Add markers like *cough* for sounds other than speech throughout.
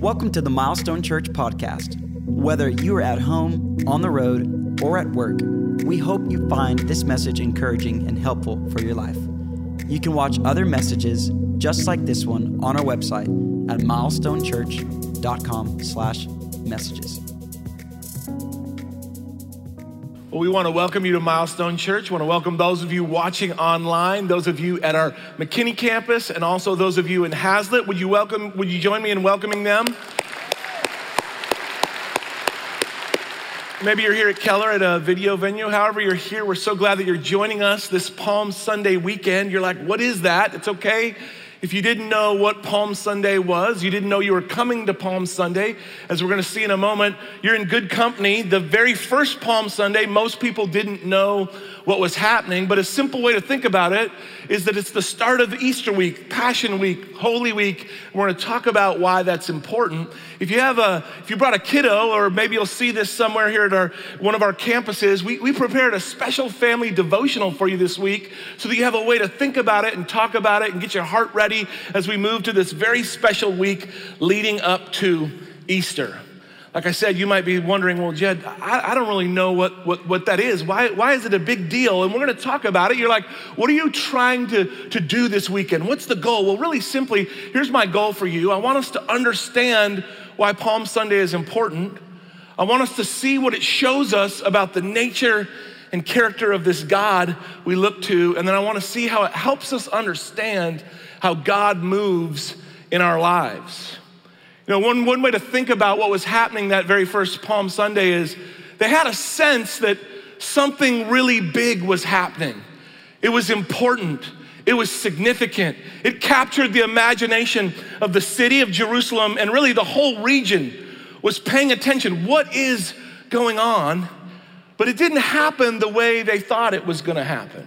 Welcome to the Milestone Church podcast. Whether you are at home, on the road, or at work, we hope you find this message encouraging and helpful for your life. You can watch other messages just like this one on our website at milestonechurch.com/messages. Well, we want to welcome you to Milestone Church. We want to welcome those of you watching online, those of you at our McKinney campus, and also those of you in Haslet. Would you welcome? Would you join me in welcoming them? Maybe you're here at Keller at a video venue. However, you're here, we're so glad that you're joining us this Palm Sunday weekend. You're like, what is that? It's okay. If you didn't know what Palm Sunday was, you didn't know you were coming to Palm Sunday, as we're going to see in a moment, you're in good company. The very first Palm Sunday, most people didn't know what was happening, but a simple way to think about it is that it's the start of Easter week, Passion Week, Holy Week. We're going to talk about why that's important. If you have a, if you brought a kiddo, or maybe you'll see this somewhere here at our one of our campuses, we, we prepared a special family devotional for you this week so that you have a way to think about it and talk about it and get your heart ready as we move to this very special week leading up to Easter. Like I said, you might be wondering, well, Jed, I, I, don't really know what, what, what that is. Why, why is it a big deal? And we're going to talk about it. You're like, what are you trying to, to do this weekend? What's the goal? Well, really simply, here's my goal for you. I want us to understand why Palm Sunday is important. I want us to see what it shows us about the nature and character of this God we look to. And then I want to see how it helps us understand how God moves in our lives. You know, one, one way to think about what was happening that very first Palm Sunday is they had a sense that something really big was happening. It was important. It was significant. It captured the imagination of the city of Jerusalem and really the whole region was paying attention. What is going on? But it didn't happen the way they thought it was going to happen.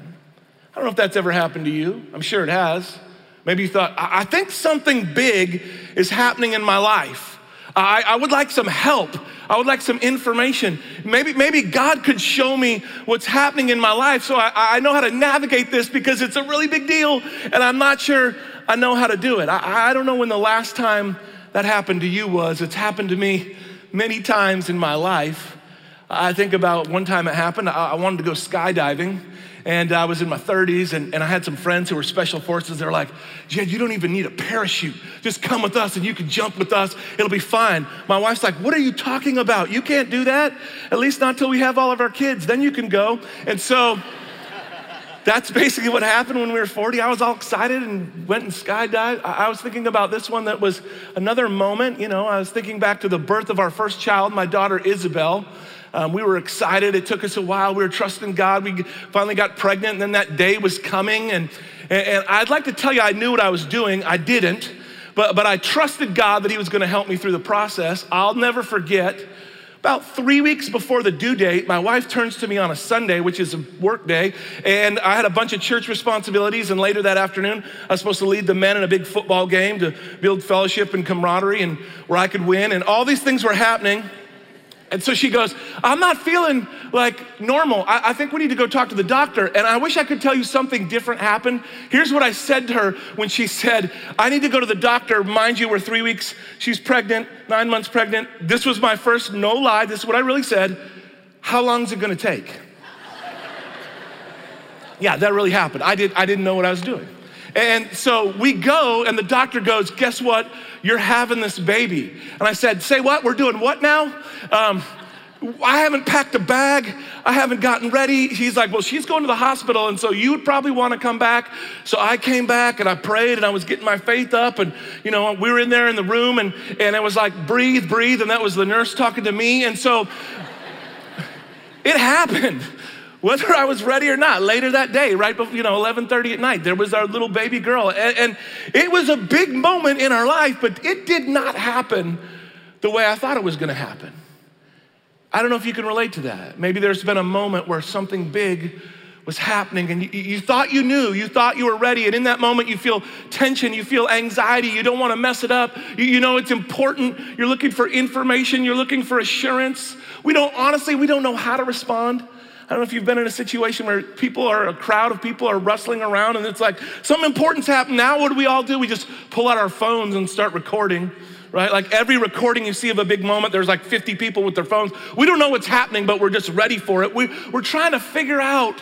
I don't know if that's ever happened to you. I'm sure it has. Maybe you thought, I think something big is happening in my life. I, I, would like some help. I would like some information. Maybe, maybe God could show me what's happening in my life so I, I know how to navigate this because it's a really big deal and I'm not sure I know how to do it. I, I don't know when the last time that happened to you was. It's happened to me many times in my life. I think about one time it happened. I, I wanted to go skydiving and I was in my 30s, and, and I had some friends who were special forces. They're like, Jed, you don't even need a parachute. Just come with us and you can jump with us. It'll be fine. My wife's like, What are you talking about? You can't do that. At least not till we have all of our kids. Then you can go. And so that's basically what happened when we were 40. I was all excited and went and skydived. I was thinking about this one that was another moment. You know, I was thinking back to the birth of our first child, my daughter Isabel. Um, we were excited. It took us a while. We were trusting God. We finally got pregnant, and then that day was coming. And, and I'd like to tell you, I knew what I was doing. I didn't, but, but I trusted God that He was going to help me through the process. I'll never forget. About three weeks before the due date, my wife turns to me on a Sunday, which is a work day, and I had a bunch of church responsibilities. And later that afternoon, I was supposed to lead the men in a big football game to build fellowship and camaraderie and where I could win. And all these things were happening. And so she goes, I'm not feeling like normal. I, I, think we need to go talk to the doctor. And I wish I could tell you something different happened. Here's what I said to her when she said, I need to go to the doctor. Mind you, we're three weeks, she's pregnant, nine months pregnant. This was my first, no lie, this is what I really said. How long is it gonna take? *laughs* yeah, that really happened. I, did, I didn't know what I was doing. And so we go, and the doctor goes, Guess what? You're having this baby. And I said, Say what? We're doing what now? Um, I haven't packed a bag. I haven't gotten ready. He's like, Well, she's going to the hospital, and so you would probably want to come back. So I came back and I prayed and I was getting my faith up. And, you know, we were in there in the room, and, and it was like, Breathe, breathe. And that was the nurse talking to me. And so it happened whether I was ready or not. Later that day, right before, you know, 11:30 at night, there was our little baby girl. And, and it was a big moment in our life, but it did not happen the way I thought it was gonna happen. I don't know if you can relate to that. Maybe there's been a moment where something big was happening and you, you, thought you knew, you thought you were ready, and in that moment you feel tension, you feel anxiety, you don't want to mess it up. You, you know it's important, you're looking for information, you're looking for assurance. We don't, honestly, we don't know how to respond. I don't know if you've been in a situation where people are, a crowd of people are rustling around and it's like something important's happened. Now, what do we all do? We just pull out our phones and start recording, right? Like every recording you see of a big moment, there's like 50 people with their phones. We don't know what's happening, but we're just ready for it. We, we're trying to figure out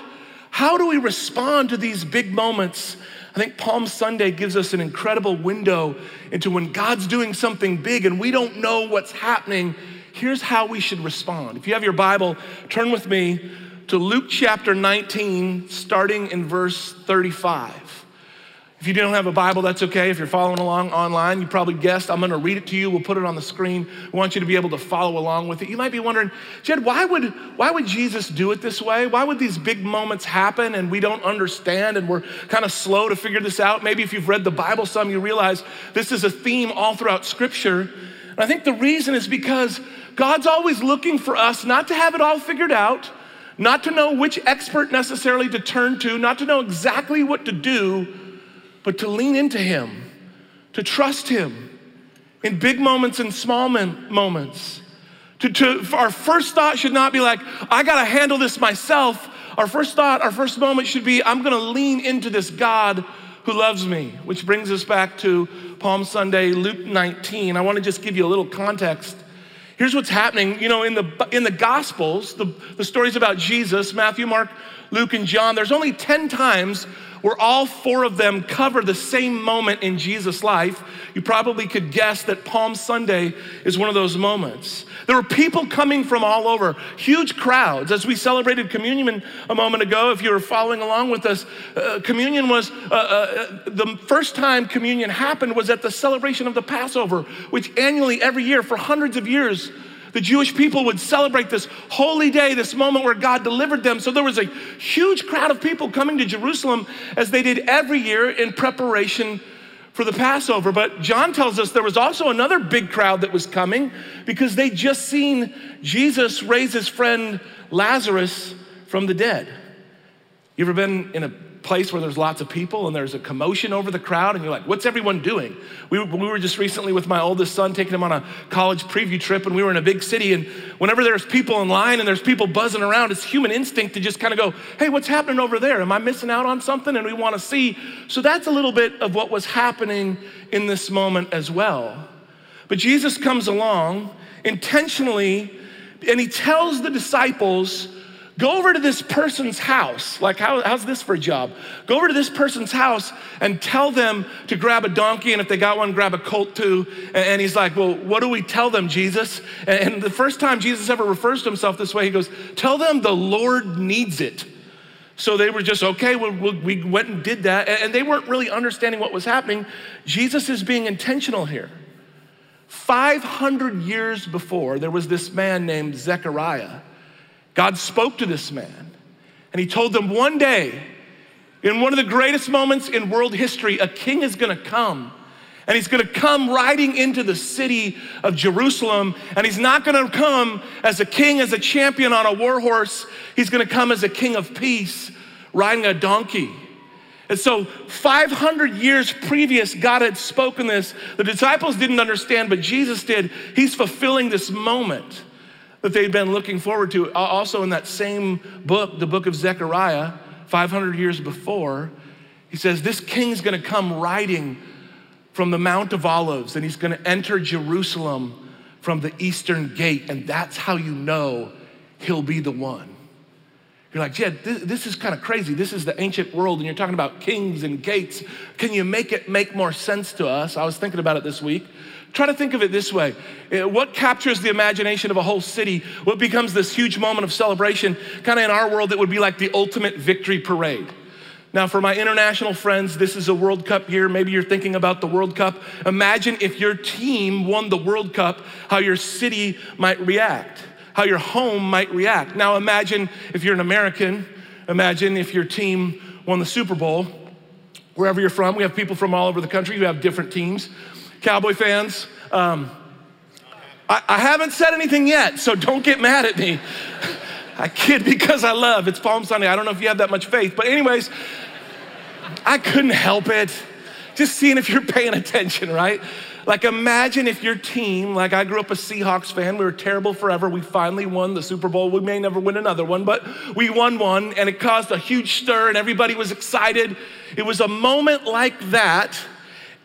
how do we respond to these big moments I think Palm Sunday gives us an incredible window into when God's doing something big and we don't know what's happening. Here's how we should respond. If you have your Bible, turn with me to Luke chapter 19, starting in verse 35. If you don't have a Bible, that's okay. If you're following along online, you probably guessed I'm going to read it to you. We'll put it on the screen. We want you to be able to follow along with it. You might be wondering, Jed, why would, why would Jesus do it this way? Why would these big moments happen and we don't understand and we're kind of slow to figure this out? Maybe if you've read the Bible some, you realize this is a theme all throughout Scripture. And I think the reason is because God's always looking for us not to have it all figured out, not to know which expert necessarily to turn to, not to know exactly what to do but to lean into Him, to trust Him in big moments and small moments. To, to, our first thought should not be like, I gotta handle this myself. Our first thought, our first moment should be, I'm gonna lean into this God who loves me, which brings us back to Palm Sunday, Luke 19. I wanna just give you a little context. Here's what's happening. You know, in the, in the Gospels, the, the stories about Jesus, Matthew, Mark, Luke, and John, there's only 10 times where all four of them cover the same moment in Jesus' life, you probably could guess that Palm Sunday is one of those moments. There were people coming from all over, huge crowds. As we celebrated communion a moment ago, if you were following along with us, uh, communion was uh, uh, the first time communion happened was at the celebration of the Passover, which annually, every year, for hundreds of years, the Jewish people would celebrate this holy day, this moment where God delivered them. So there was a huge crowd of people coming to Jerusalem as they did every year in preparation for the Passover. But John tells us there was also another big crowd that was coming because they'd just seen Jesus raise his friend Lazarus from the dead. You ever been in a place where there's lots of people and there's a commotion over the crowd, and you're like, what's everyone doing? We, we were just recently with my oldest son taking him on a college preview trip, and we were in a big city. And whenever there's people in line and there's people buzzing around, it's human instinct to just kind of go, hey, what's happening over there? Am I missing out on something? And we want to see. So that's a little bit of what was happening in this moment as well. But Jesus comes along intentionally, and he tells the disciples, Go over to this person's house. Like, how, how's this for a job? Go over to this person's house and tell them to grab a donkey, and if they got one, grab a colt too. And, and he's like, Well, what do we tell them, Jesus? And, and the first time Jesus ever refers to himself this way, he goes, Tell them the Lord needs it. So they were just, okay, well, we went and did that. And they weren't really understanding what was happening. Jesus is being intentional here. 500 years before, there was this man named Zechariah God spoke to this man, and he told them one day, in one of the greatest moments in world history, a king is gonna come. And he's gonna come riding into the city of Jerusalem. And he's not gonna come as a king, as a champion on a war horse. He's gonna come as a king of peace, riding a donkey. And so, 500 years previous, God had spoken this. The disciples didn't understand, but Jesus did. He's fulfilling this moment that they'd been looking forward to. Uh, also, in that same book, the book of Zechariah, 500 years before, he says, This king's gonna come riding from the Mount of Olives and he's gonna enter Jerusalem from the eastern gate, and that's how you know he'll be the one. You're like, Jed, this, this is kind of crazy. This is the ancient world, and you're talking about kings and gates. Can you make it make more sense to us? I was thinking about it this week. Try to think of it this way uh, what captures the imagination of a whole city? What becomes this huge moment of celebration? Kind of in our world, it would be like the ultimate victory parade. Now, for my international friends, this is a World Cup year. Maybe you're thinking about the World Cup. Imagine if your team won the World Cup, how your city might react, how your home might react. Now, imagine if you're an American, imagine if your team won the Super Bowl. Wherever you're from, we have people from all over the country who have different teams. Cowboy fans, um, I, I haven't said anything yet, so don't get mad at me. I kid because I love. It's Palm Sunday. I don't know if you have that much faith, but anyways, I couldn't help it. Just seeing if you're paying attention, right? like imagine if your team, like I grew up a Seahawks fan, we were terrible forever. We finally won the Super Bowl. We may never win another one, but we won one and it caused a huge stir and everybody was excited. It was a moment like that.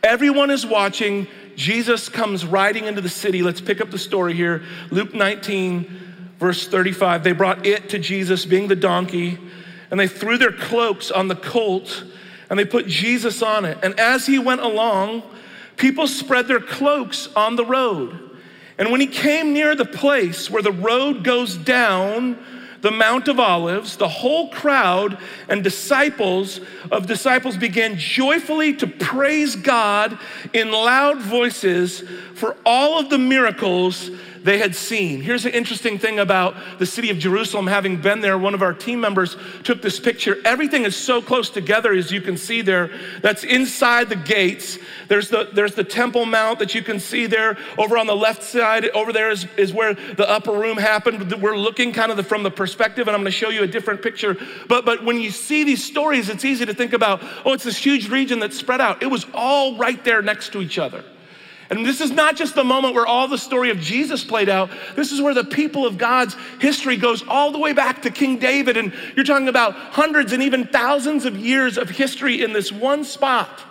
Everyone is watching. Jesus comes riding into the city. Let's pick up the story here. Luke 19, verse 35. They brought it to Jesus, being the donkey, and they threw their cloaks on the colt and they put Jesus on it. And as he went along, people spread their cloaks on the road. And when he came near the place where the road goes down, the Mount of Olives, the whole crowd and disciples of disciples began joyfully to praise God in loud voices for all of the miracles they had seen. Here's an interesting thing about the city of Jerusalem. Having been there, one of our team members took this picture. Everything is so close together, as you can see there. That's inside the gates. There's the, there's the Temple Mount that you can see there. Over on the left side, over there is, is where the upper room happened. We're looking kind of the, from the perspective, and I'm going to show you a different picture. But, but when you see these stories, it's easy to think about, oh, it's this huge region that's spread out. It was all right there next to each other. And this is not just the moment where all the story of Jesus played out. This is where the people of God's history goes all the way back to King David. And you're talking about hundreds and even thousands of years of history in this one spot.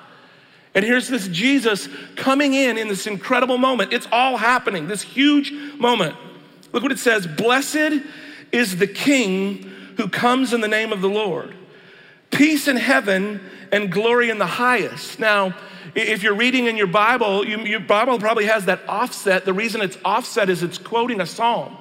And here's this Jesus coming in in this incredible moment. It's all happening, this huge moment. Look what it says Blessed is the King who comes in the name of the Lord. Peace in heaven and glory in the highest. Now, if you're reading in your Bible, you, your Bible probably has that offset. The reason it's offset is it's quoting a psalm.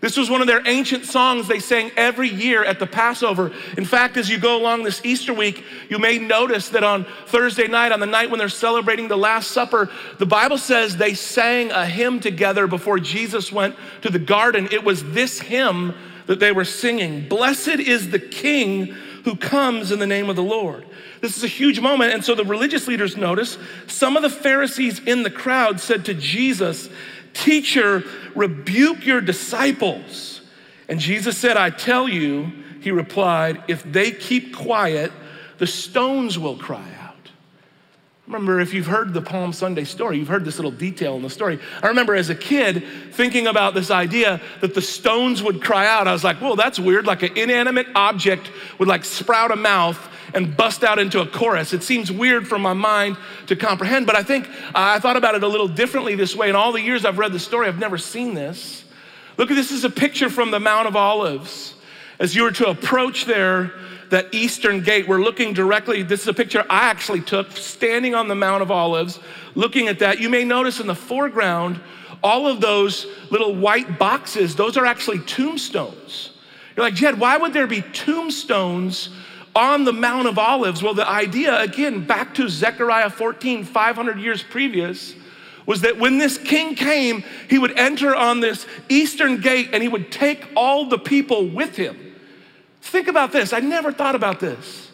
This was one of their ancient songs they sang every year at the Passover. In fact, as you go along this Easter week, you may notice that on Thursday night, on the night when they're celebrating the Last Supper, the Bible says they sang a hymn together before Jesus went to the garden. It was this hymn that they were singing Blessed is the King who comes in the name of the Lord. This is a huge moment. And so the religious leaders notice some of the Pharisees in the crowd said to Jesus, Teacher, rebuke your disciples. And Jesus said, I tell you, he replied, if they keep quiet, the stones will cry. Remember, if you've heard the Palm Sunday story, you've heard this little detail in the story. I remember as a kid thinking about this idea that the stones would cry out. I was like, whoa, that's weird. Like an inanimate object would like sprout a mouth and bust out into a chorus. It seems weird for my mind to comprehend, but I think uh, I thought about it a little differently this way. In all the years I've read the story, I've never seen this. Look this is a picture from the Mount of Olives. As you were to approach there, that eastern gate, we're looking directly. This is a picture I actually took standing on the Mount of Olives, looking at that. You may notice in the foreground, all of those little white boxes, those are actually tombstones. You're like, Jed, why would there be tombstones on the Mount of Olives. Well, the idea, again, back to Zechariah 14, 500 years previous, was that when this king came, he would enter on this eastern gate and he would take all the people with him. Think about this. I never thought about this.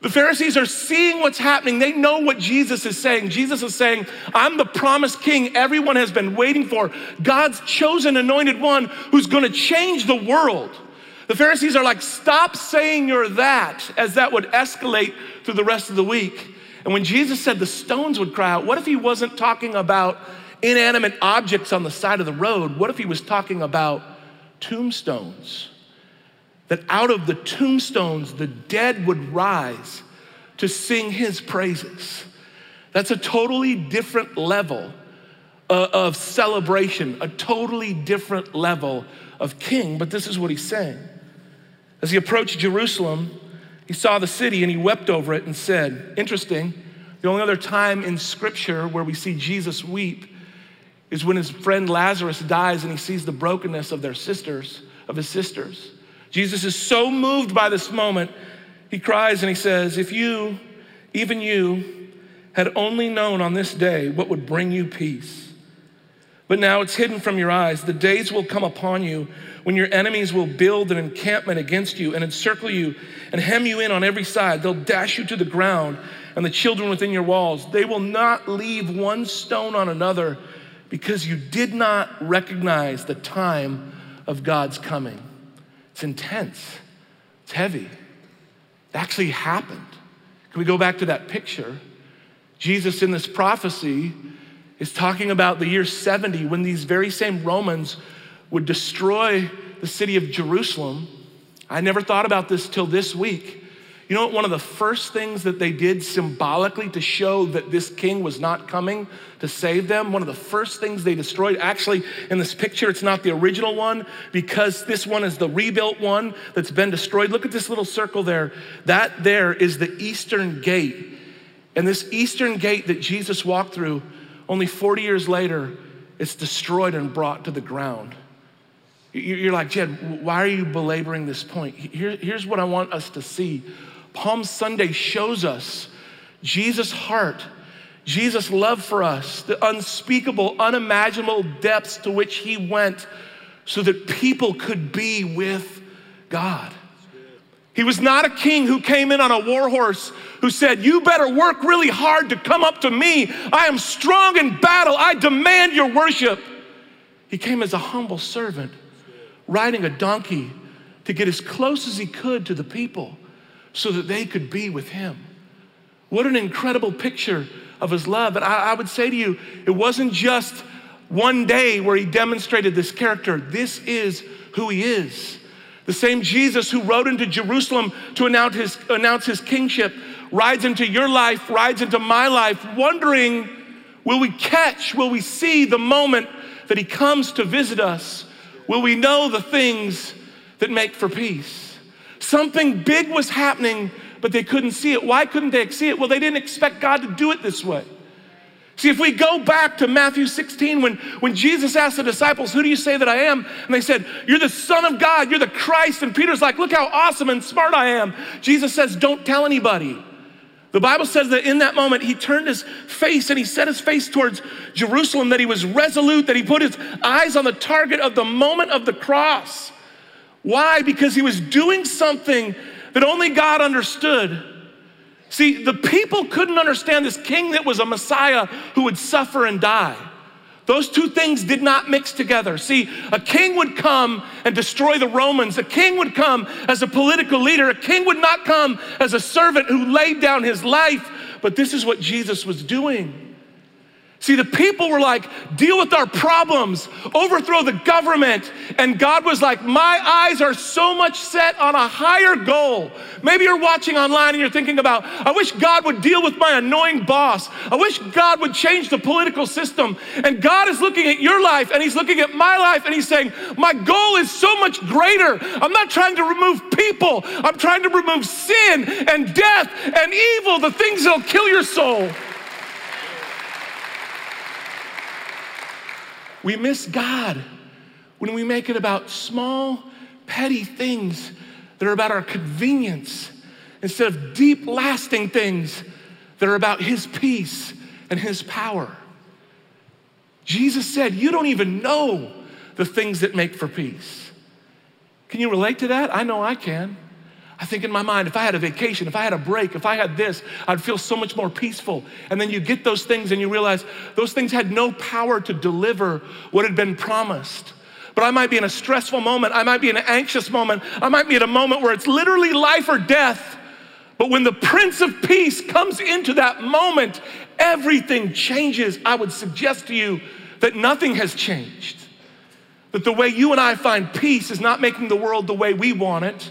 The Pharisees are seeing what's happening. They know what Jesus is saying. Jesus is saying, I'm the promised king everyone has been waiting for, God's chosen anointed one who's going to change the world. The Pharisees are like, stop saying you're that, as that would escalate through the rest of the week. And when Jesus said the stones would cry out, what if he wasn't talking about inanimate objects on the side of the road? What if he was talking about tombstones? That out of the tombstones, the dead would rise to sing his praises. That's a totally different level uh, of celebration, a totally different level of king. But this is what he's saying. As he approached Jerusalem, he saw the city and he wept over it and said, Interesting, the only other time in scripture where we see Jesus weep is when his friend Lazarus dies and he sees the brokenness of their sisters, of his sisters. Jesus is so moved by this moment, he cries and he says, If you, even you, had only known on this day what would bring you peace. But now it's hidden from your eyes. The days will come upon you when your enemies will build an encampment against you and encircle you and hem you in on every side. They'll dash you to the ground and the children within your walls. They will not leave one stone on another because you did not recognize the time of God's coming. It's intense, it's heavy. It actually happened. Can we go back to that picture? Jesus in this prophecy is talking about the year 70 when these very same Romans would destroy the city of Jerusalem. I never thought about this till this week. You know what? One of the first things that they did symbolically to show that this king was not coming to save them, one of the first things they destroyed, actually, in this picture, it's not the original one because this one is the rebuilt one that's been destroyed. Look at this little circle there. That there is the eastern gate. And this eastern gate that Jesus walked through, only 40 years later, it's destroyed and brought to the ground. You're like, Jed, why are you belaboring this point? Here, here's what I want us to see Palm Sunday shows us Jesus' heart, Jesus' love for us, the unspeakable, unimaginable depths to which he went so that people could be with God. He was not a king who came in on a war horse who said, You better work really hard to come up to me. I am strong in battle. I demand your worship. He came as a humble servant, riding a donkey to get as close as he could to the people so that they could be with him. What an incredible picture of his love. And I, I, would say to you, it wasn't just one day where he demonstrated this character. This is who he is. The same Jesus who rode into Jerusalem to announce his, announce his kingship rides into your life, rides into my life, wondering will we catch, will we see the moment that he comes to visit us? Will we know the things that make for peace? Something big was happening, but they couldn't see it. Why couldn't they see it? Well, they didn't expect God to do it this way. See, if we go back to Matthew 16, when, when Jesus asked the disciples, Who do you say that I am? And they said, You're the Son of God, you're the Christ. And Peter's like, Look how awesome and smart I am. Jesus says, Don't tell anybody. The Bible says that in that moment, he turned his face and he set his face towards Jerusalem, that he was resolute, that he put his eyes on the target of the moment of the cross. Why? Because he was doing something that only God understood. See, the people couldn't understand this king that was a Messiah who would suffer and die. Those two things did not mix together. See, a king would come and destroy the Romans. A king would come as a political leader. A king would not come as a servant who laid down his life. But this is what Jesus was doing. See, the people were like, deal with our problems, overthrow the government. And God was like, my eyes are so much set on a higher goal. Maybe you're watching online and you're thinking about, I wish God would deal with my annoying boss. I wish God would change the political system. And God is looking at your life and He's looking at my life and He's saying, my goal is so much greater. I'm not trying to remove people, I'm trying to remove sin and death and evil, the things that'll kill your soul. We miss God when we make it about small, petty things that are about our convenience instead of deep, lasting things that are about His peace and His power. Jesus said, You don't even know the things that make for peace. Can you relate to that? I know I can. I think in my mind, if I had a vacation, if I had a break, if I had this, I'd feel so much more peaceful. And then you get those things and you realize those things had no power to deliver what had been promised. But I might be in a stressful moment. I might be in an anxious moment. I might be at a moment where it's literally life or death. But when the Prince of Peace comes into that moment, everything changes. I would suggest to you that nothing has changed. That the way you and I find peace is not making the world the way we want it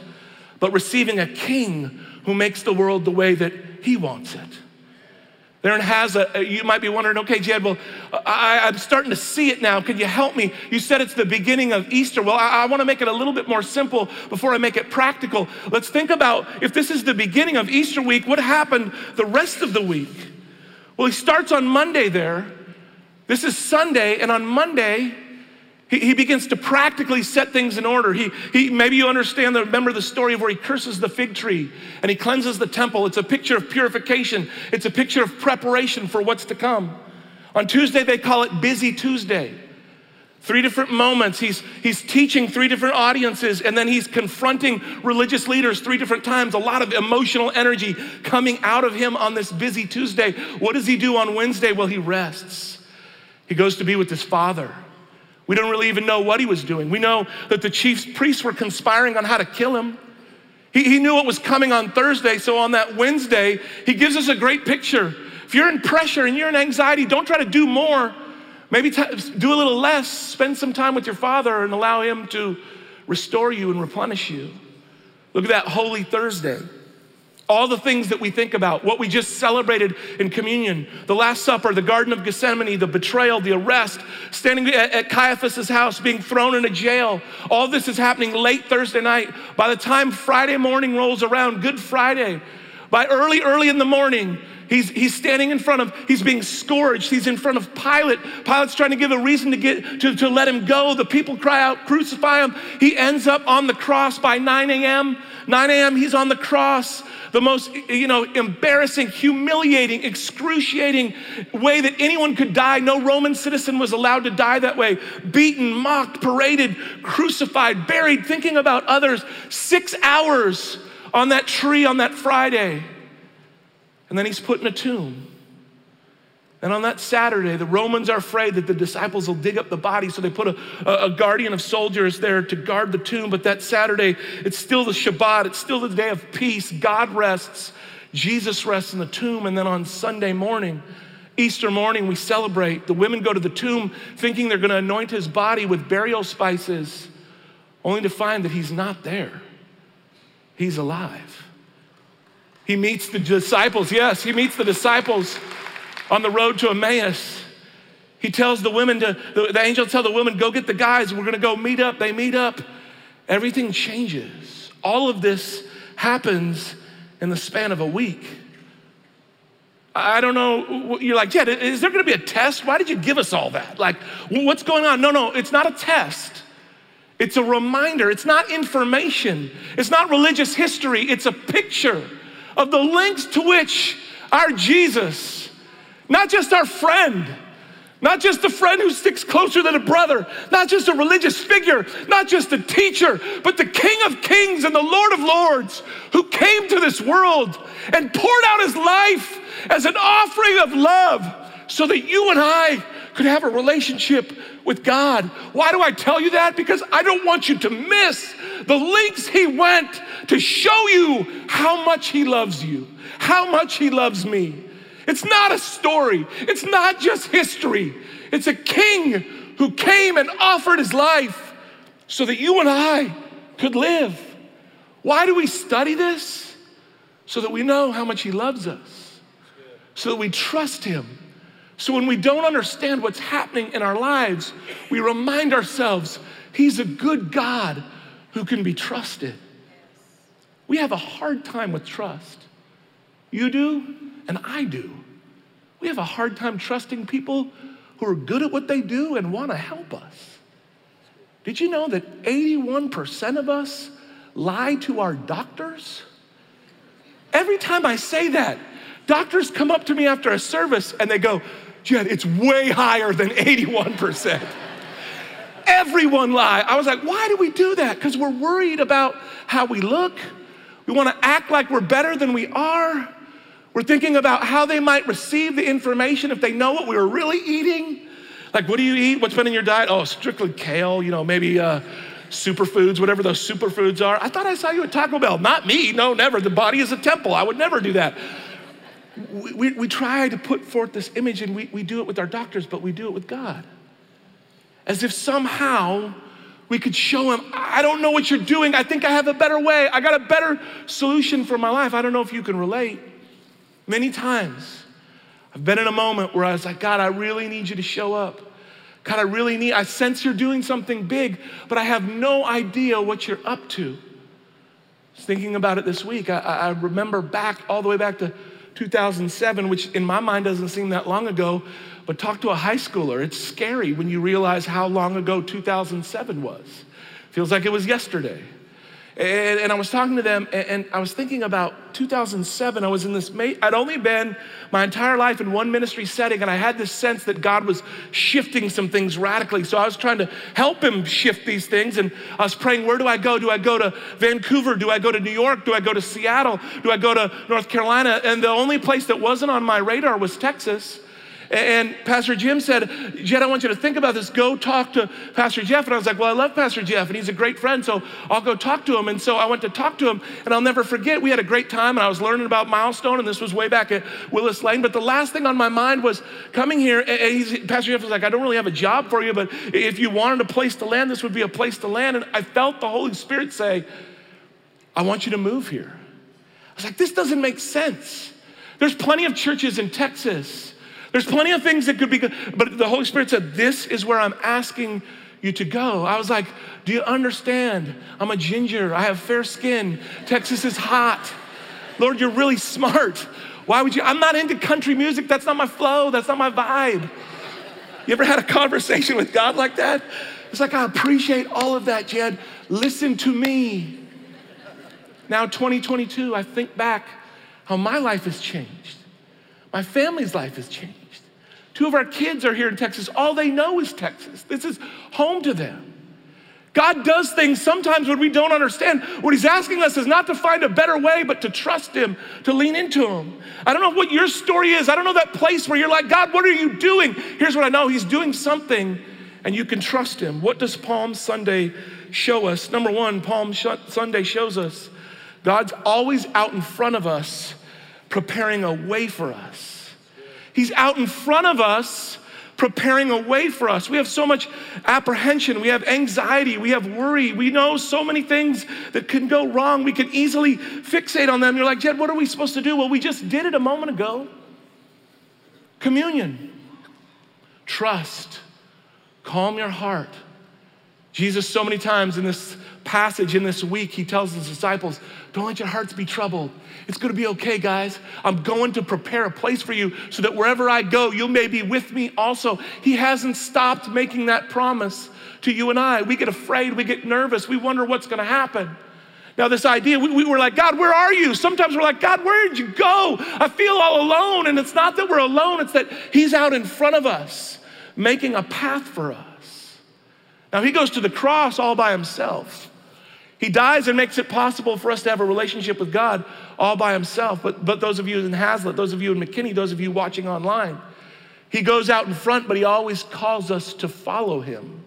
but receiving a king who makes the world the way that he wants it. There has a, you might be wondering, okay, Jed, well, I, am starting to see it now. Can you help me? You said it's the beginning of Easter. Well, I, I want to make it a little bit more simple before I make it practical. Let's think about if this is the beginning of Easter week, what happened the rest of the week? Well, he starts on Monday there. This is Sunday, and on Monday, he, he begins to practically set things in order. He, he, maybe you understand, the, remember the story of where he curses the fig tree and he cleanses the temple. It's a picture of purification, it's a picture of preparation for what's to come. On Tuesday, they call it Busy Tuesday. Three different moments. He's, he's teaching three different audiences, and then he's confronting religious leaders three different times. A lot of emotional energy coming out of him on this busy Tuesday. What does he do on Wednesday? Well, he rests. He goes to be with his father. We don't really even know what he was doing. We know that the chief priests were conspiring on how to kill him. He, he knew what was coming on Thursday, so on that Wednesday, he gives us a great picture If you're in pressure and you're in anxiety, don't try to do more. Maybe t- do a little less. Spend some time with your Father and allow Him to restore you and replenish you. Look at that Holy Thursday. All the things that we think about, what we just celebrated in communion, the Last Supper, the Garden of Gethsemane, the betrayal, the arrest, standing at, at Caiaphas' house, being thrown into jail. All this is happening late Thursday night. By the time Friday morning rolls around, Good Friday, by early, early in the morning, He's, he's standing in front of, he's being scourged. He's in front of Pilate. Pilate's trying to give a reason to get to, to let him go. The people cry out, crucify him. He ends up on the cross by 9 a.m. 9 a.m. He's on the cross. The most, you know, embarrassing, humiliating, excruciating way that anyone could die. No Roman citizen was allowed to die that way. Beaten, mocked, paraded, crucified, buried, thinking about others. Six hours on that tree on that Friday. And then he's put in a tomb. And on that Saturday, the Romans are afraid that the disciples will dig up the body, so they put a, a, guardian of soldiers there to guard the tomb. But that Saturday, it's still the Shabbat, it's still the day of peace. God rests, Jesus rests in the tomb. And then on Sunday morning, Easter morning, we celebrate. The women go to the tomb thinking they're going to anoint his body with burial spices, only to find that he's not there. He's alive. He meets the disciples. Yes, he meets the disciples on the road to Emmaus. He tells the women to, the, the angel tell the women, go get the guys. We're going to go meet up. They meet up. Everything changes. All of this happens in the span of a week. I don't know. You're like, yeah, is there going to be a test? Why did you give us all that? Like, what's going on? No, no, it's not a test. It's a reminder. It's not information. It's not religious history. It's a picture of the lengths to which our Jesus, not just our friend, not just a friend who sticks closer than a brother, not just a religious figure, not just a teacher, but the King of Kings and the Lord of Lords who came to this world and poured out his life as an offering of love so that you and I could have a relationship with God. Why do I tell you that? Because I don't want you to miss the lengths he went to show you how much he loves you, how much he loves me. It's not a story, it's not just history. It's a king who came and offered his life so that you and I could live. Why do we study this? So that we know how much he loves us, so that we trust him so when we don't understand what's happening in our lives, we remind ourselves He's a good God who can be trusted. We have a hard time with trust. You do, and I do. We have a hard time trusting people who are good at what they do and want to help us. Did you know that 81% of us lie to our doctors? Every time I say that, doctors come up to me after a service and they go, Jed, it's way higher than 81%. Everyone lie. I was like, why do we do that? Because we're worried about how we look. We want to act like we're better than we are. We're thinking about how they might receive the information if they know what we were really eating. Like, what do you eat? What's been in your diet? Oh, strictly kale, you know, maybe uh, superfoods, whatever those superfoods are. I thought I saw you at Taco Bell. Not me. No, never. The body is a temple. I would never do that we, we, try to put forth this image and we, we do it with our doctors, but we do it with God. As if somehow we could show him, I don't know what you're doing. I think I have a better way. I got a better solution for my life. I don't know if you can relate. Many times I've been in a moment where I was like, God, I really need you to show up. God, I really need, I sense you're doing something big, but I have no idea what you're up to. I was thinking about it this week. I, I remember back, all the way back to 2007, which in my mind doesn't seem that long ago, but talk to a high schooler. It's scary when you realize how long ago 2007 was. Feels like it was yesterday. And, and, I was talking to them, and, and, I was thinking about 2007. I was in this, I'd only been my entire life in one ministry setting, and I had this sense that God was shifting some things radically. So I was trying to help Him shift these things, and I was praying, Where do I go? Do I go to Vancouver? Do I go to New York? Do I go to Seattle? Do I go to North Carolina? And the only place that wasn't on my radar was Texas. And Pastor Jim said, Jed, I want you to think about this. Go talk to Pastor Jeff. And I was like, Well, I love Pastor Jeff, and he's a great friend, so I'll go talk to him. And so I went to talk to him, and I'll never forget, we had a great time, and I was learning about Milestone, and this was way back at Willis Lane. But the last thing on my mind was coming here, and Pastor Jeff was like, I don't really have a job for you, but if you wanted a place to land, this would be a place to land. And I felt the Holy Spirit say, I want you to move here. I was like, this doesn't make sense. There's plenty of churches in Texas. There's plenty of things that could be good. But the Holy Spirit said, This is where I'm asking you to go. I was like, Do you understand? I'm a ginger. I have fair skin. Texas is hot. Lord, you're really smart. Why would you? I'm not into country music. That's not my flow. That's not my vibe. You ever had a conversation with God like that? It's like, I appreciate all of that, Jed. Listen to me. Now, 2022, I think back how my life has changed. My family's life has changed. Two of our kids are here in Texas. All they know is Texas. This is home to them. God does things sometimes when we don't understand. What He's asking us is not to find a better way, but to trust Him, to lean into Him. I don't know what your story is. I don't know that place where you're like, God, what are you doing? Here's what I know He's doing something, and you can trust Him. What does Palm Sunday show us? Number one, Palm Sunday shows us God's always out in front of us, preparing a way for us. He's out in front of us, preparing a way for us. We have so much apprehension, we have anxiety, we have worry, we know so many things that can go wrong. We can easily fixate on them. You're like, Jed, what are we supposed to do? Well, we just did it a moment ago. Communion, trust, calm your heart. Jesus, so many times in this passage in this week, he tells his disciples, Don't let your hearts be troubled. It's gonna be okay, guys. I'm going to prepare a place for you so that wherever I go, you may be with me also. He hasn't stopped making that promise to you and I. We get afraid, we get nervous, we wonder what's gonna happen. Now, this idea, we, we, were like, God, where are you? Sometimes we're like, God, where did you go? I feel all alone. And it's not that we're alone, it's that He's out in front of us, making a path for us. Now, He goes to the cross all by Himself. He dies and makes it possible for us to have a relationship with God all by himself. But, but those of you in Haslet, those of you in McKinney, those of you watching online, he goes out in front, but he always calls us to follow him.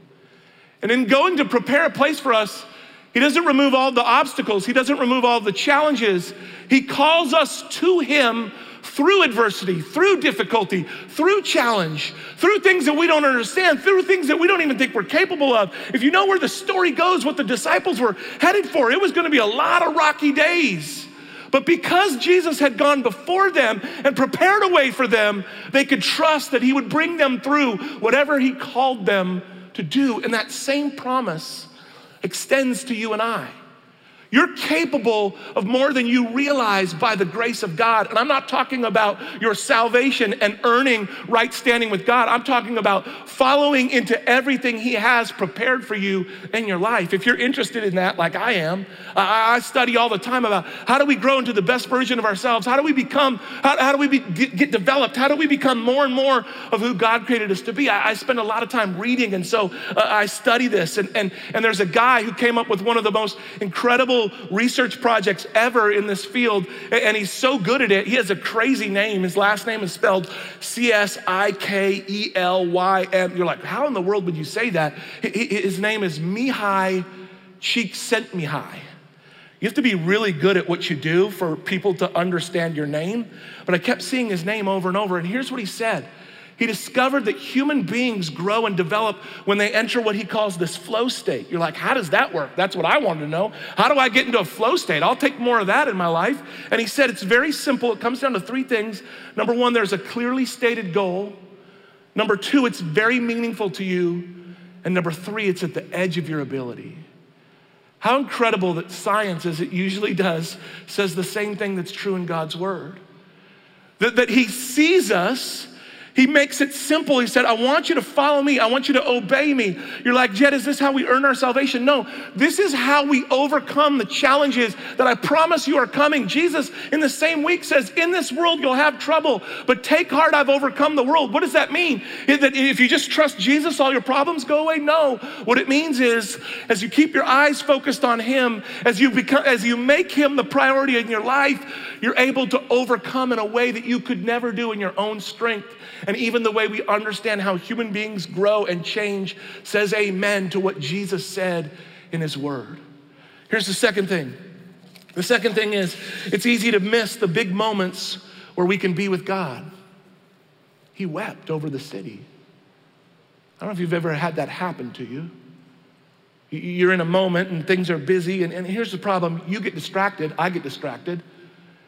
And in going to prepare a place for us, he doesn't remove all the obstacles, he doesn't remove all the challenges. He calls us to him through adversity, through difficulty, through challenge, through things that we don't understand, through things that we don't even think we're capable of. If you know where the story goes, what the disciples were headed for, it was going to be a lot of rocky days. But because Jesus had gone before them and prepared a way for them, they could trust that He would bring them through whatever He called them to do. And that same promise extends to you and I. You're capable of more than you realize by the grace of God. And I'm not talking about your salvation and earning right standing with God. I'm talking about following into everything He has prepared for you in your life. If you're interested in that, like I am, I study all the time about how do we grow into the best version of ourselves? How do we become, how, how do we be, get, get, developed? How do we become more and more of who God created us to be? I, I spend a lot of time reading, and so uh, I study this. And, and, and there's a guy who came up with one of the most incredible research projects ever in this field, and he's so good at it. He has a crazy name. His last name is spelled C S I K E L Y M. You're like, how in the world would you say that? His name is Mihaly Csikszentmihalyi. You have to be really good at what you do for people to understand your name. But I kept seeing his name over and over, and here's what he said he discovered that human beings grow and develop when they enter what he calls this flow state. You're like, how does that work? That's what I wanted to know. How do I get into a flow state? I'll take more of that in my life. And he said it's very simple. It comes down to three things. Number one, there's a clearly stated goal. Number two, it's very meaningful to you. And number three, it's at the edge of your ability. How incredible that science, as it usually does, says the same thing that's true in God's word. That, that he sees us he makes it simple. He said, I want you to follow me. I want you to obey me. You're like, Jed, is this how we earn our salvation? No, this is how we overcome the challenges that I promise you are coming. Jesus, in the same week, says, In this world you'll have trouble, but take heart, I've overcome the world. What does that mean? That if you just trust Jesus, all your problems go away? No. What it means is, as you keep your eyes focused on Him, as you become, as you make Him the priority in your life, you're able to overcome in a way that you could never do in your own strength and even the way we understand how human beings grow and change says amen to what Jesus said in his word. Here's the second thing. The second thing is it's easy to miss the big moments where we can be with God. He wept over the city. I don't know if you've ever had that happen to you. You're in a moment and things are busy, and, and here's the problem you get distracted, I get distracted.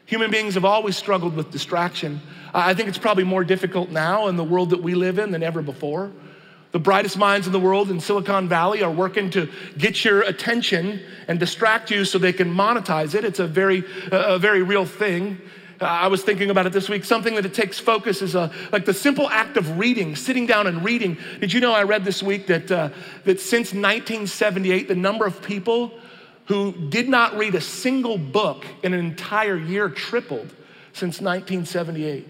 Human beings have always struggled with distraction. I think it's probably more difficult now in the world that we live in than ever before. The brightest minds in the world in Silicon Valley are working to get your attention and distract you so they can monetize it. It's a very, a very real thing. I was thinking about it this week. Something that it takes focus is a, like the simple act of reading, sitting down and reading. Did you know I read this week that, uh, that since 1978, the number of people who did not read a single book in an entire year tripled since 1978.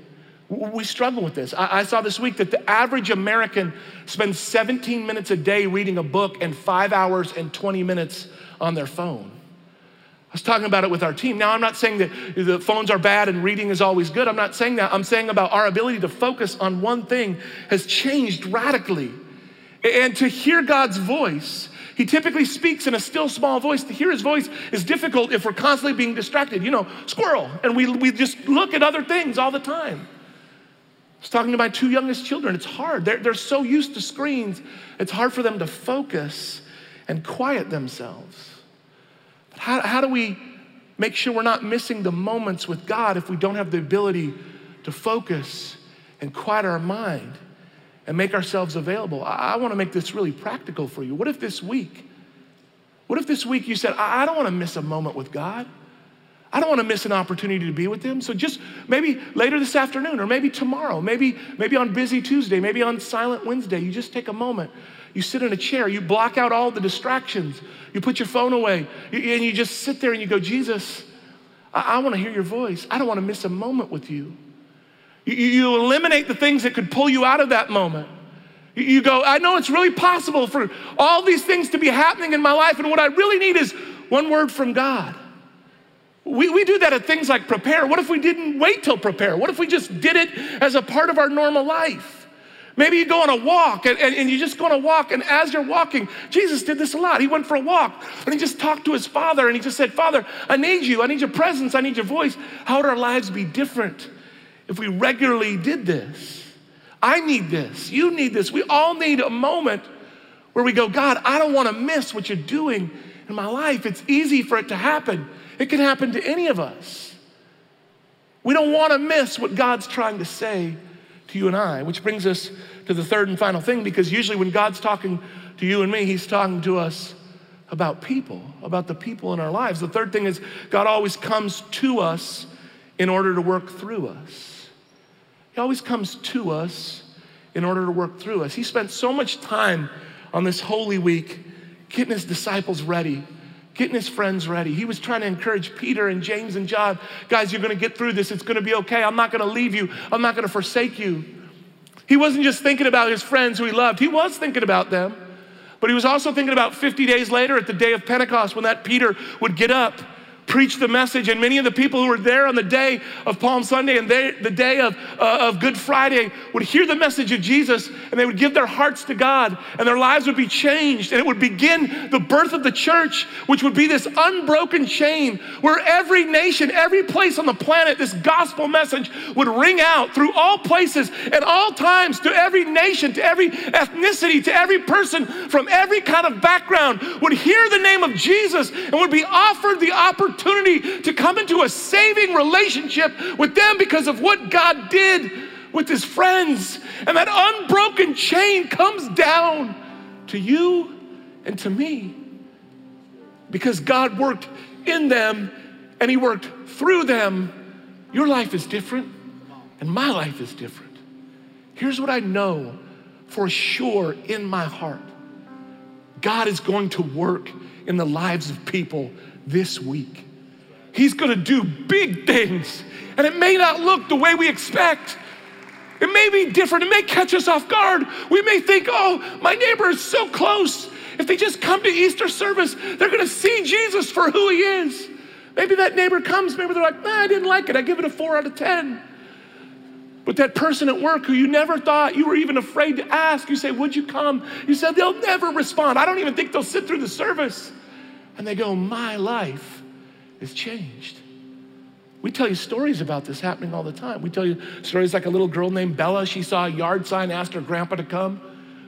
We struggle with this. I, saw this week that the average American spends 17 minutes a day reading a book and five hours and 20 minutes on their phone. I was talking about it with our team. Now, I'm not saying that the phones are bad and reading is always good. I'm not saying that. I'm saying about our ability to focus on one thing has changed radically. And to hear God's voice he typically speaks in a still small voice. To hear his voice is difficult if we're constantly being distracted. You know, squirrel, and we, we just look at other things all the time. I was talking to my two youngest children. It's hard. They're, they're so used to screens, it's hard for them to focus and quiet themselves. But how, how do we make sure we're not missing the moments with God if we don't have the ability to focus and quiet our mind? And make ourselves available. I, I want to make this really practical for you. What if this week, what if this week you said, I, I don't want to miss a moment with God? I don't want to miss an opportunity to be with him. So just maybe later this afternoon or maybe tomorrow, maybe maybe on busy Tuesday, maybe on silent Wednesday, you just take a moment. You sit in a chair, you block out all the distractions. You put your phone away and you just sit there and you go, "Jesus, I, I want to hear your voice. I don't want to miss a moment with you." You, you eliminate the things that could pull you out of that moment. You, go, I know it's really possible for all these things to be happening in my life, and what I really need is one word from God. We, we do that at things like prepare. What if we didn't wait till prepare? What if we just did it as a part of our normal life? Maybe you go on a walk and, and, and, you just go on a walk, and as you're walking, Jesus did this a lot. He went for a walk and he just talked to his father and he just said, Father, I need you. I need your presence. I need your voice. How would our lives be different if we regularly did this. I need this. You need this. We all need a moment where we go, God, I don't want to miss what you're doing in my life. It's easy for it to happen. It can happen to any of us. We don't want to miss what God's trying to say to you and I, which brings us to the third and final thing because usually when God's talking to you and me, He's talking to us about people, about the people in our lives. The third thing is God always comes to us in order to work through us. He always comes to us in order to work through us. He spent so much time on this Holy Week getting his disciples ready, getting his friends ready. He was trying to encourage Peter and James and John guys, you're going to get through this. It's going to be okay. I'm not going to leave you, I'm not going to forsake you. He wasn't just thinking about his friends who he loved, he was thinking about them. But he was also thinking about 50 days later at the day of Pentecost when that Peter would get up preached the message, and many of the people who were there on the day of Palm Sunday and they, the day of, uh, of Good Friday would hear the message of Jesus and they would give their hearts to God and their lives would be changed. And it would begin the birth of the church, which would be this unbroken chain where every nation, every place on the planet, this gospel message would ring out through all places at all times to every nation, to every ethnicity, to every person from every kind of background would hear the name of Jesus and would be offered the opportunity opportunity to come into a saving relationship with them because of what God did with his friends. And that unbroken chain comes down to you and to me because God worked in them and he worked through them. Your life is different and my life is different. Here's what I know for sure in my heart God is going to work in the lives of people this week. He's gonna do big things, and it may not look the way we expect. It may be different, it may catch us off guard. We may think, oh, my neighbor is so close. If they just come to Easter service, they're gonna see Jesus for who he is. Maybe that neighbor comes, maybe they're like, nah, I didn't like it. I give it a four out of 10. But that person at work who you never thought you were even afraid to ask, you say, Would you come? You said, They'll never respond. I don't even think they'll sit through the service. And they go, My life is changed. We tell you stories about this happening all the time. We tell you stories like a little girl named Bella. She saw a yard sign, asked her grandpa to come.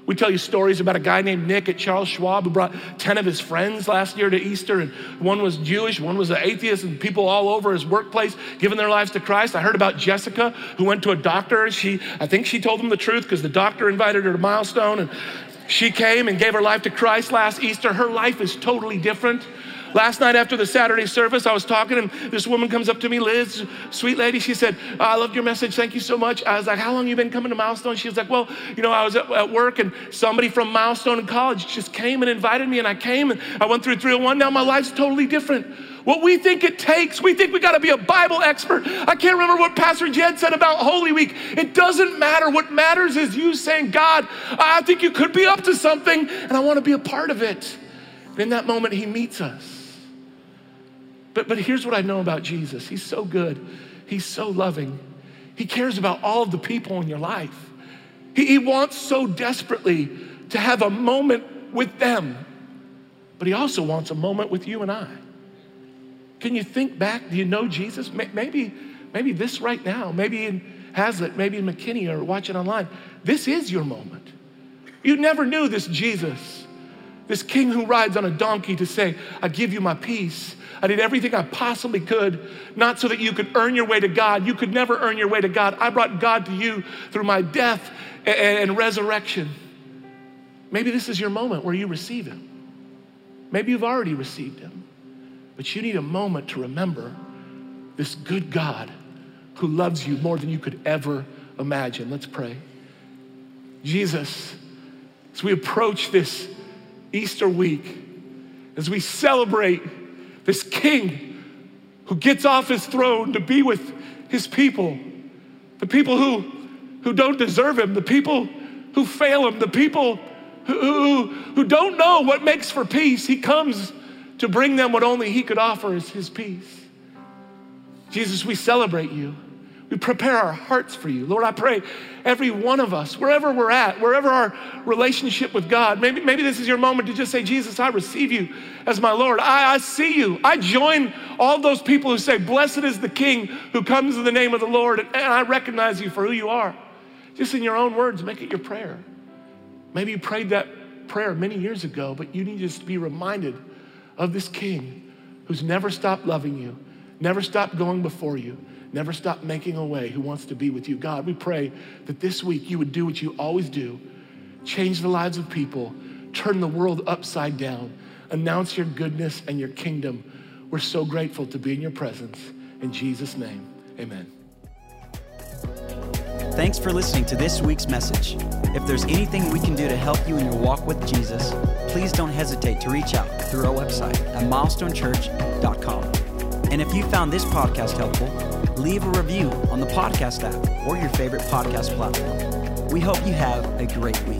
We tell you stories about a guy named Nick at Charles Schwab who brought 10 of his friends last year to Easter, and one was Jewish, one was an atheist, and people all over his workplace giving their lives to Christ. I heard about Jessica who went to a doctor. She, I think she told him the truth because the doctor invited her to Milestone, and she came and gave her life to Christ last Easter. Her life is totally different. Last night after the Saturday service, I was talking, and this woman comes up to me, Liz, sweet lady. She said, oh, I loved your message. Thank you so much. I was like, How long you been coming to Milestone? She was like, Well, you know, I was at, at work, and somebody from Milestone college just came and invited me, and I came, and I went through 301. Now my life's totally different. What we think it takes, we think we got to be a Bible expert. I can't remember what Pastor Jed said about Holy Week. It doesn't matter. What matters is you saying, God, I think you could be up to something, and I want to be a part of it. And in that moment, He meets us. But, but here's what I know about Jesus He's so good, He's so loving. He cares about all of the people in your life. He, he wants so desperately to have a moment with them, but He also wants a moment with you and I. Can you think back? Do you know Jesus? Maybe, maybe this right now, maybe in Haslet, maybe in McKinney or watching online. This is your moment. You never knew this Jesus, this king who rides on a donkey to say, I give you my peace. I did everything I possibly could, not so that you could earn your way to God. You could never earn your way to God. I brought God to you through my death and, resurrection. Maybe this is your moment where you receive Him. Maybe you've already received Him, but you need a moment to remember this good God who loves you more than you could ever imagine. Let's pray. Jesus, as we approach this Easter week, as we celebrate this king who gets off his throne to be with his people, the people who, who don't deserve him, the people who fail him, the people who, who, who don't know what makes for peace. He comes to bring them what only he could offer is his peace. Jesus, we celebrate you. We prepare our hearts for you. Lord, I pray every one of us, wherever we're at, wherever our relationship with God, maybe, maybe this is your moment to just say, Jesus, I receive you as my Lord. I, I see you. I join all those people who say, Blessed is the King who comes in the name of the Lord, and, and I recognize you for who you are. Just in your own words, make it your prayer. Maybe you prayed that prayer many years ago, but you need just to be reminded of this King who's never stopped loving you, never stopped going before you Never stop making a way who wants to be with you. God, we pray that this week you would do what you always do change the lives of people, turn the world upside down, announce your goodness and your kingdom. We're so grateful to be in your presence. In Jesus' name, amen. Thanks for listening to this week's message. If there's anything we can do to help you in your walk with Jesus, please don't hesitate to reach out through our website at milestonechurch.com. And if you found this podcast helpful, leave a review on the podcast app or your favorite podcast platform. We hope you have a great week.